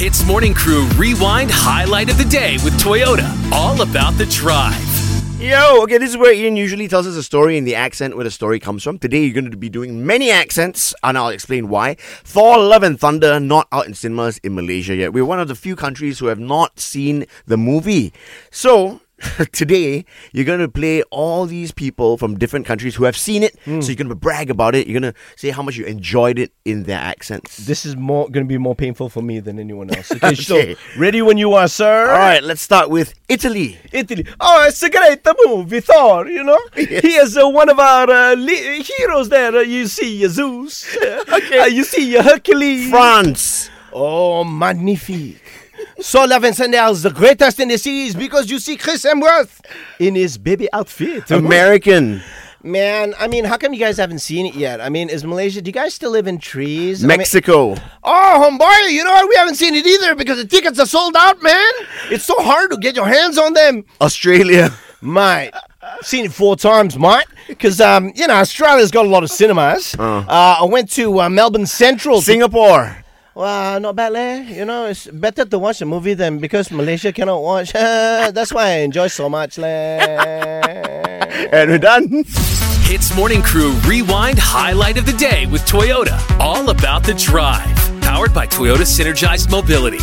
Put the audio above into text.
Hitz Morning Crew Rewind Highlight of the Day with Toyota. All about the drive. Yo, okay, this is where Ean usually tells us a story in the accent where the story comes from. Today, you're going to be doing many accents, and I'll explain why. Thor Love and Thunder, not out in cinemas in Malaysia yet. We're one of the few countries who have not seen the movie. So, today you're going to play all these people from different countries who have seen it. So you're going to brag about it. You're going to say how much you enjoyed it in their accents. This is more going to be more painful for me than anyone else. Okay, Okay. so ready when you are, sir. All right, let's start with Italy. Italy. Oh, it's a great movie, Thor. You know, he is uh, one of our uh, heroes. There, uh, you see uh, Zeus. okay. you see uh, Hercules. France. Oh, magnifique. So Love and Thunder is the greatest in the series because you see Chris Hemsworth in his baby outfit. American. Man, I mean, how come you guys haven't seen it yet? I mean, is Malaysia? Do you guys still live in trees? I mean- Mexico. Oh, homeboy, you know what? We haven't seen it either because the tickets are sold out, man. It's so hard to get your hands on them. Australia. Mate, seen it four times, mate. Because, um, you know, Australia's got a lot of cinemas. Uh, I went to uh, Melbourne Central. Singapore. Well, not bad, leh. You know, it's better to watch a movie than because Malaysia cannot watch. Eh, that's why I enjoy so much, leh. And we're done. Hitz Morning Crew Rewind Highlight of the Day with Toyota. All about the drive. Powered by Toyota Synergized Mobility.